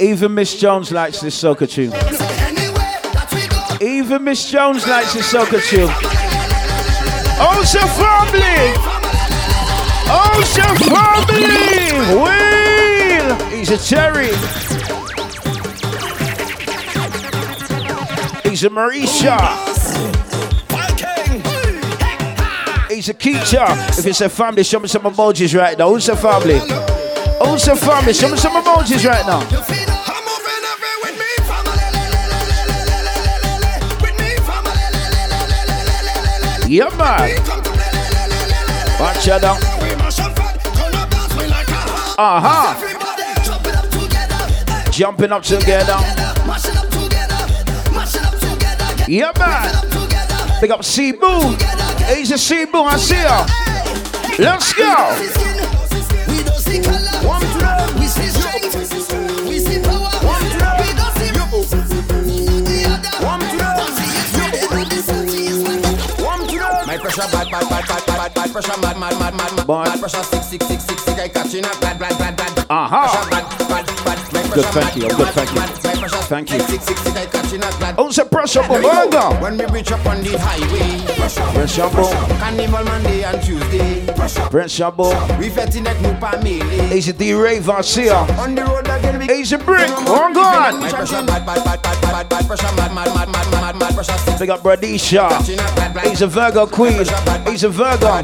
[SPEAKER 1] Even Miss Jones likes this soca tune. Even Miss Jones likes this soca tune. Also family. Also family. Wheel. He's a cherry. He's a Marisha. He's a Keisha. If it's a family, show me some emojis right now. Who's a family? Who's a family? Show me some emojis right now. Yeah, man. Watch out now. Uh huh. Jumping up together. Yeah, man. Big up Cebu. He's a Cebu. I see her. Let's go.
[SPEAKER 15] My pressure bad, bad, bad, bad, bad, bad pressure mad, mad, mad, mad, mad, bad pressure six, six, six, six, six, I catching up, bad, bad, bad, bad.
[SPEAKER 1] Uh-huh.
[SPEAKER 15] Pressure bad, bad, bad
[SPEAKER 1] good, thank you.
[SPEAKER 15] I'm
[SPEAKER 1] good, thank you. Thank you. Oh, say pressure
[SPEAKER 15] bomb,
[SPEAKER 1] burger.
[SPEAKER 15] When we reach up on the highway,
[SPEAKER 1] pressure bomb.
[SPEAKER 15] Carnival Monday and Tuesday,
[SPEAKER 1] pressure bomb.
[SPEAKER 15] We fetting that new family.
[SPEAKER 1] Is it the Ray Varsia?
[SPEAKER 15] On the road again, we.
[SPEAKER 1] Is brick?
[SPEAKER 15] Oh God.
[SPEAKER 1] Big up Bradisha. He's a Virgo queen. He's a Virgo.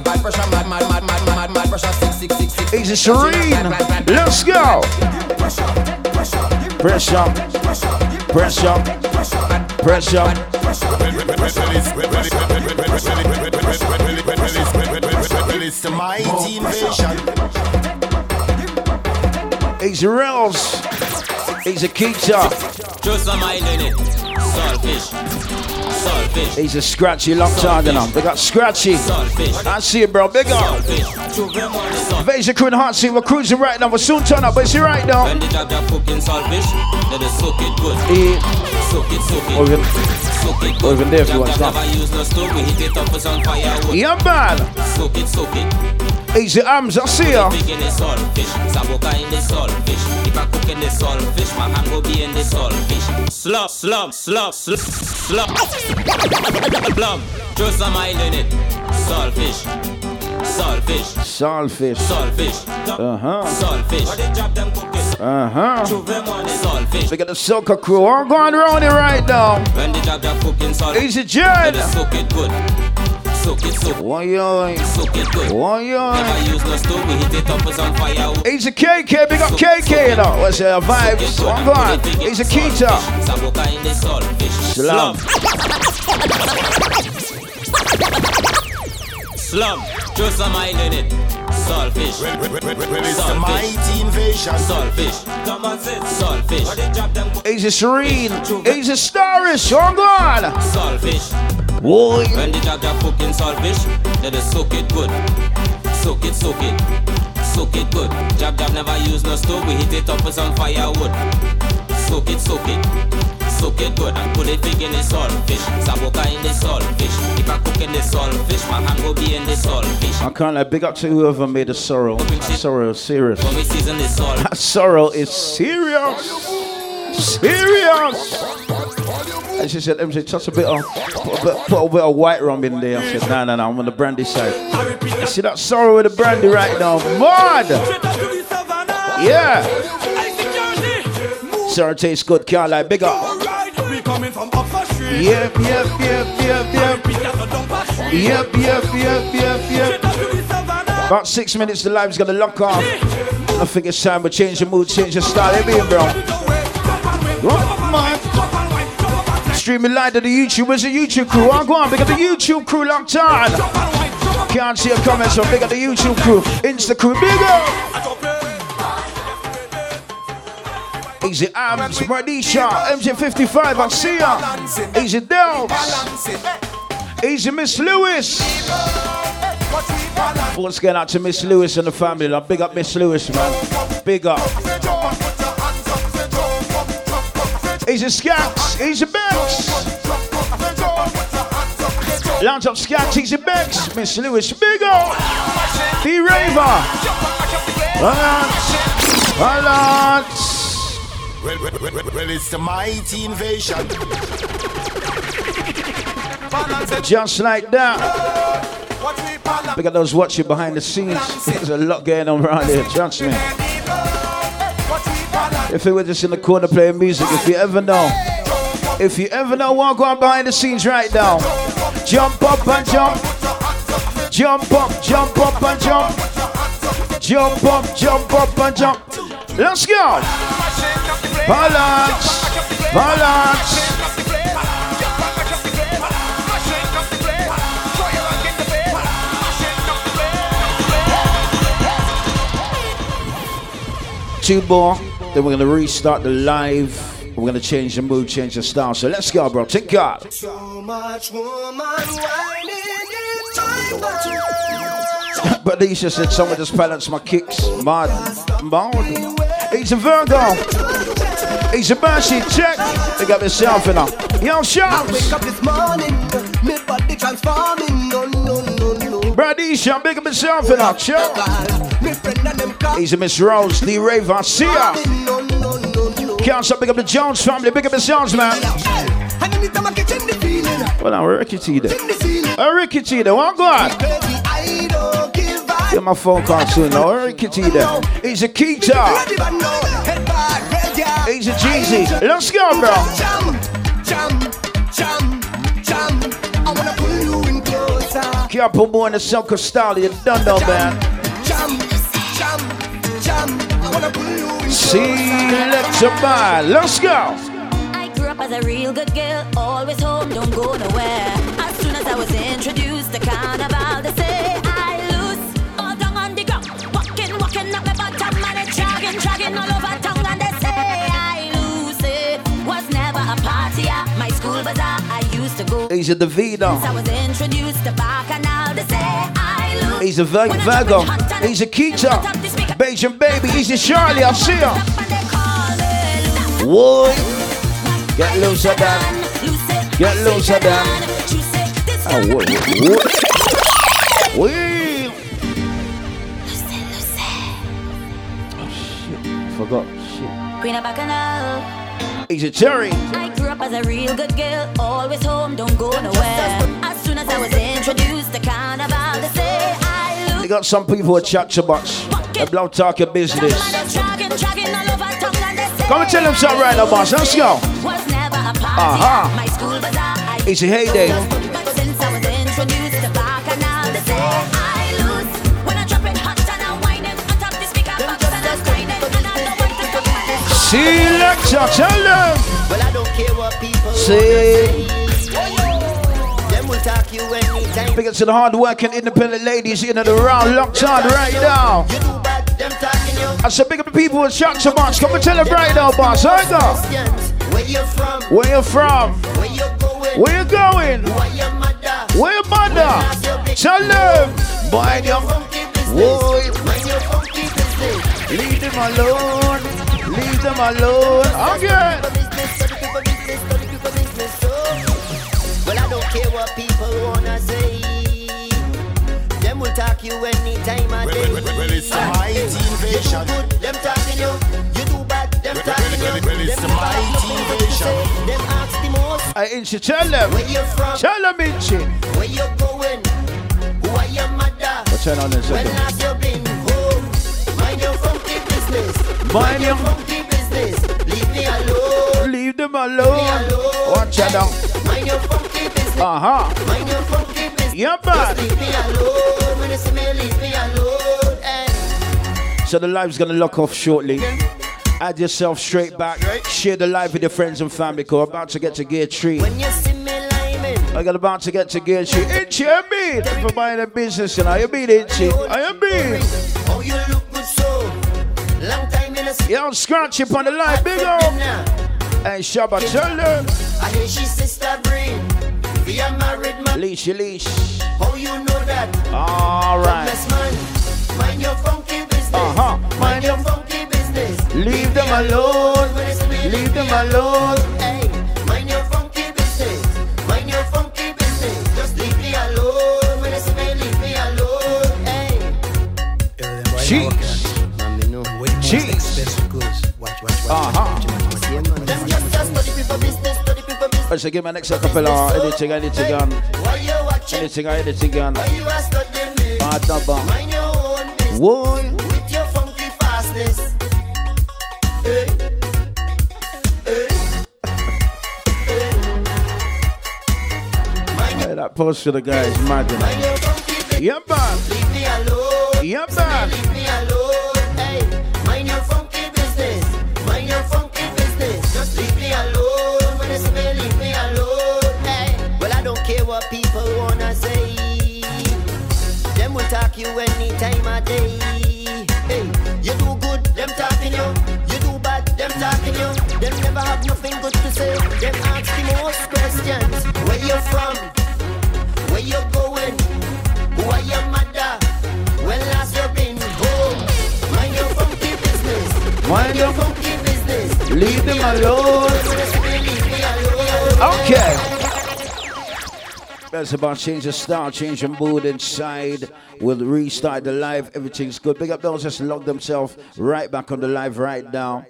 [SPEAKER 1] He's a Serene. Let's go. Pressure. Pressure. Press up, pressure.
[SPEAKER 9] It's the mighty invasion.
[SPEAKER 1] A Rails. He's a Keita.
[SPEAKER 18] Just a mile in it. Saltfish.
[SPEAKER 1] He's a Scratchy long time now. They got Scratchy. I see it, bro. Big up. Invasion crew in hot seat. We're cruising right now. We'll soon turn up, but it's right now.
[SPEAKER 18] When the job you're cooking saltfish, let us soak it good.
[SPEAKER 1] Eh.
[SPEAKER 18] Soak it, soak it.
[SPEAKER 1] Or even,
[SPEAKER 18] Soak it good.
[SPEAKER 1] even there if you want
[SPEAKER 18] Job
[SPEAKER 1] stuff.
[SPEAKER 18] never use no stove, we hit it up with some firewood.
[SPEAKER 1] Yeah, man.
[SPEAKER 18] Soak it, soak it.
[SPEAKER 1] The arms. I see ya.
[SPEAKER 18] Big in the saltfish, Saboka in the saltfish. If I cook in the saltfish, my hand will be in the saltfish. Slop, slop, slop, slop, slop. Slop. Just a mile in it. Saltfish. Saltfish.
[SPEAKER 1] Saltfish.
[SPEAKER 18] Saltfish.
[SPEAKER 1] Uh huh.
[SPEAKER 18] Saltfish.
[SPEAKER 1] Uh huh.
[SPEAKER 18] Saltfish.
[SPEAKER 1] We got the soca crew all going around it right now.
[SPEAKER 18] When the jab jab cooking saltfish.
[SPEAKER 1] Easy Jen.
[SPEAKER 18] Soak it good. Soak it, soak.
[SPEAKER 1] Why yo?
[SPEAKER 18] Soak it good.
[SPEAKER 1] Why yo?
[SPEAKER 18] Never use no stove. We hit it up with some firewood.
[SPEAKER 1] Easy KK, big up KK, you know. What's your vibes? One going. Easy Keita.
[SPEAKER 18] Saboka in the saltfish.
[SPEAKER 1] Slum.
[SPEAKER 18] Slum. Throw some oil in it. Saltfish.
[SPEAKER 9] It's the mighty invasion.
[SPEAKER 18] Saltfish. Come on, sit. Saltfish.
[SPEAKER 1] Easy Serene. Easy Starish. One going.
[SPEAKER 18] Saltfish.
[SPEAKER 1] Boy.
[SPEAKER 18] When the jab jab cooking saltfish, let us soak it good. Soak it, soak it. Soak it good. Jab jab never use no stove. We hit it up with some firewood. Soak it, soak it. Soak it good and put it big in the saltfish. Saboka in the saltfish. If I cook in the saltfish, my hand will be in the saltfish.
[SPEAKER 1] I can't like big up to whoever made the sorrow. That sorrow is serious.
[SPEAKER 18] When we season the salt.
[SPEAKER 1] That sorrow is serious. Serious. And she said, MJ, touch a bit of, put a bit, put a bit of white rum in there. I said, no, no, no, I'm on the brandy side. You see that sorrow with the brandy right now? Mad! Yeah. Sorrow tastes good, can't lie, big up. Yep, yep, yep, yep, yep. Yep, yep, yep, yep, yep. About six minutes, the live's gonna lock off. I think it's time to change the mood, change the style. Hey, being, bro. What? Streaming live to the YouTube. Where's the YouTube crew? I'm going. Big up the YouTube crew locked on. Can't see a comment, so big up the YouTube crew. Insta crew, big up. Easy Abs, Radisha, MJ55, I see ya. Easy Delves. Easy Miss Lewis. What's going out to Miss Lewis and the family? Big up Miss Lewis, man. Big up. Easy Scats, Easy Bex. Lounge up Scats, Easy Bex. Miss Lewis, big up. The Raver. Balance. Balance.
[SPEAKER 9] Well, well, well, well, well, it's the mighty invasion.
[SPEAKER 1] Just like that. Look at those watching behind the scenes. There's a lot going on around here, trust me. If we were just in the corner playing music, if you ever know, if you ever know going on behind the scenes right now, jump up and jump, jump up, jump up and jump, jump up, jump up and jump. Let's go. Balance, balance. Two more, then we're gonna restart the live. We're gonna change the mood, change the style. So let's go, bro. Take God.
[SPEAKER 2] So much woman my
[SPEAKER 1] but Lisa said someone just balanced my kicks. Mad. Mad. He's a Virgo. He's a Banshee. Check. They got myself in her. Yo,
[SPEAKER 2] I
[SPEAKER 1] shout.
[SPEAKER 2] wake up this morning, me body transforming.
[SPEAKER 1] Bradisha, big up myself in
[SPEAKER 2] them call
[SPEAKER 1] He's a Miss Rose, the
[SPEAKER 2] no, no.
[SPEAKER 1] Can't big up the Jones family. Big up man.
[SPEAKER 2] The feeling,
[SPEAKER 1] Well, I'm Ricky T there. Uh, Ricky T there. One God. Get my phone call soon. now. Ricky T there. He's a Keita. He's a Jeezy. Let's go, bro.
[SPEAKER 2] Closer.
[SPEAKER 1] Can't put more in the Silk style. You done though, man.
[SPEAKER 2] Jam, jam, jam. I wanna pull you
[SPEAKER 1] See, let's buy. Let's go.
[SPEAKER 6] I grew up as a real good girl, always home, don't go nowhere. As soon as I was introduced to carnival,
[SPEAKER 1] He's a Vir-
[SPEAKER 6] When I
[SPEAKER 1] Virgo.
[SPEAKER 6] jump in hot and
[SPEAKER 1] He's a
[SPEAKER 6] when I
[SPEAKER 1] Keita.
[SPEAKER 6] tap the speaker,
[SPEAKER 1] Beijing baby. He's a Charlie. I see ya.
[SPEAKER 6] and they call me loose.
[SPEAKER 1] Boy. Get loose of that. Get loose of that. Oh, what? What? Wait. Oh, shit. Forgot. Shit.
[SPEAKER 6] Queen of Bacchanal.
[SPEAKER 1] He's a Cherry.
[SPEAKER 6] I grew up as a real good girl, always home, don't go nowhere. As soon as I was introduced to carnival, they say I
[SPEAKER 1] We got some people who chat too much. They blow talk your business. Come and tell them something right now, boss. Let's go. Uh-huh. It's a heyday. Selector, tell them.
[SPEAKER 5] Well, I don't care what people
[SPEAKER 1] See.
[SPEAKER 5] Them will talk you anytime.
[SPEAKER 1] Big up to the hard working independent ladies in the round, locked on right now.
[SPEAKER 5] Them talking you.
[SPEAKER 1] I said, big up the people chat too much. Come and tell them right now, boss.
[SPEAKER 5] Where you from?
[SPEAKER 1] Where you from?
[SPEAKER 5] Where you going?
[SPEAKER 1] Where you going?
[SPEAKER 5] Why your mother?
[SPEAKER 1] Where your mother? Tell them. Mind your Whoa.
[SPEAKER 5] Mind your funky business.
[SPEAKER 1] Leave them alone. Leave them alone. Okay.
[SPEAKER 5] Well, I don't care what people wanna say. Them will talk you anytime I day.
[SPEAKER 9] Well, well, well, it's a mighty invasion.
[SPEAKER 5] You do good, them talking you. You do bad, them talking you.
[SPEAKER 9] well, it's a mighty invasion.
[SPEAKER 5] Them ask the most.
[SPEAKER 1] I Inchi, tell them.
[SPEAKER 5] Where you from?
[SPEAKER 1] Tell them, Inchi.
[SPEAKER 5] Where you going? Who are your mother?
[SPEAKER 1] What's that on there,
[SPEAKER 5] When
[SPEAKER 1] second?
[SPEAKER 5] last you been business.
[SPEAKER 1] Mind your-
[SPEAKER 5] funky business. Leave me alone.
[SPEAKER 1] Leave them alone. Watch out now.
[SPEAKER 5] Mind your funky business.
[SPEAKER 1] Uh huh.
[SPEAKER 5] Mind your funky business.
[SPEAKER 1] Yeah, man.
[SPEAKER 5] Just leave me alone. When you see me, leave me alone. Hey.
[SPEAKER 1] So the live's gonna lock off shortly. Add yourself straight back. Share the live with your friends and family. Cause we're about to get to gear three.
[SPEAKER 5] When you see me.
[SPEAKER 1] I got about to get to gear three. Itchy, I mean, for buying a business, you know, you mean Itchy. I mean.
[SPEAKER 5] Oh, you look. Long time in see.
[SPEAKER 1] Yo, scratch up on the live, big up. Hey, Shabba, tell them.
[SPEAKER 5] I hear she sister bring. Be a married man.
[SPEAKER 1] Leash, leash.
[SPEAKER 5] How you know that?
[SPEAKER 1] All right.
[SPEAKER 5] Man. Mind your funky business.
[SPEAKER 1] Uh-huh.
[SPEAKER 5] Mind your funky business.
[SPEAKER 1] Leave them alone. Leave them alone.
[SPEAKER 5] Hey, business.
[SPEAKER 1] I say, give my next acapella. Anything, anything, on.
[SPEAKER 5] Why you watching?
[SPEAKER 1] Anything, anything, on.
[SPEAKER 5] Why you are studying me?
[SPEAKER 1] Double.
[SPEAKER 5] Mind your own business.
[SPEAKER 1] Whoa.
[SPEAKER 5] With your funky fastness. Hey.
[SPEAKER 1] Hey, that post for the guys, know. Yeah, man. Yeah, man.
[SPEAKER 5] You any time of day. Hey, you do good, them talking you. You do bad, them talking you. Them never have nothing good to say. Them ask the most questions. Where you from? Where you going? Who are your mother? When last you been home? Mind your funky business.
[SPEAKER 1] Mind your
[SPEAKER 5] funky business.
[SPEAKER 1] Leave them alone.
[SPEAKER 5] Alone.
[SPEAKER 1] Okay. That's about change the style, change the mood inside. We'll restart the live. Everything's good. Big up those just logged themselves right back on the live right now.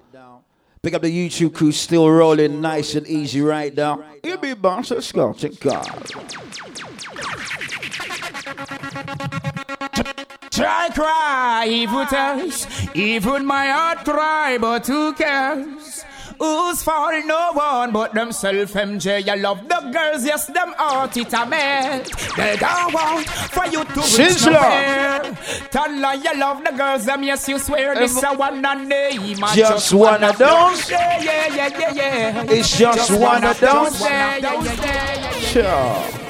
[SPEAKER 1] Big up the YouTube crew still rolling nice and easy right now. You be boss, let's go. Thank God.
[SPEAKER 19] Try cry, evil tells, even my heart cry, but who cares? Who's for no one but themself, MJ? I love the girls, yes, them heart it a melt. They don't want for you to reach nowhere. Tell her you love the girls, them yes, you swear this um, a one and name. I
[SPEAKER 1] Just one of those?
[SPEAKER 19] Yeah, yeah, yeah, yeah, yeah.
[SPEAKER 1] It's just one of those?
[SPEAKER 19] Yeah, yeah, yeah, yeah, yeah.
[SPEAKER 1] Sure.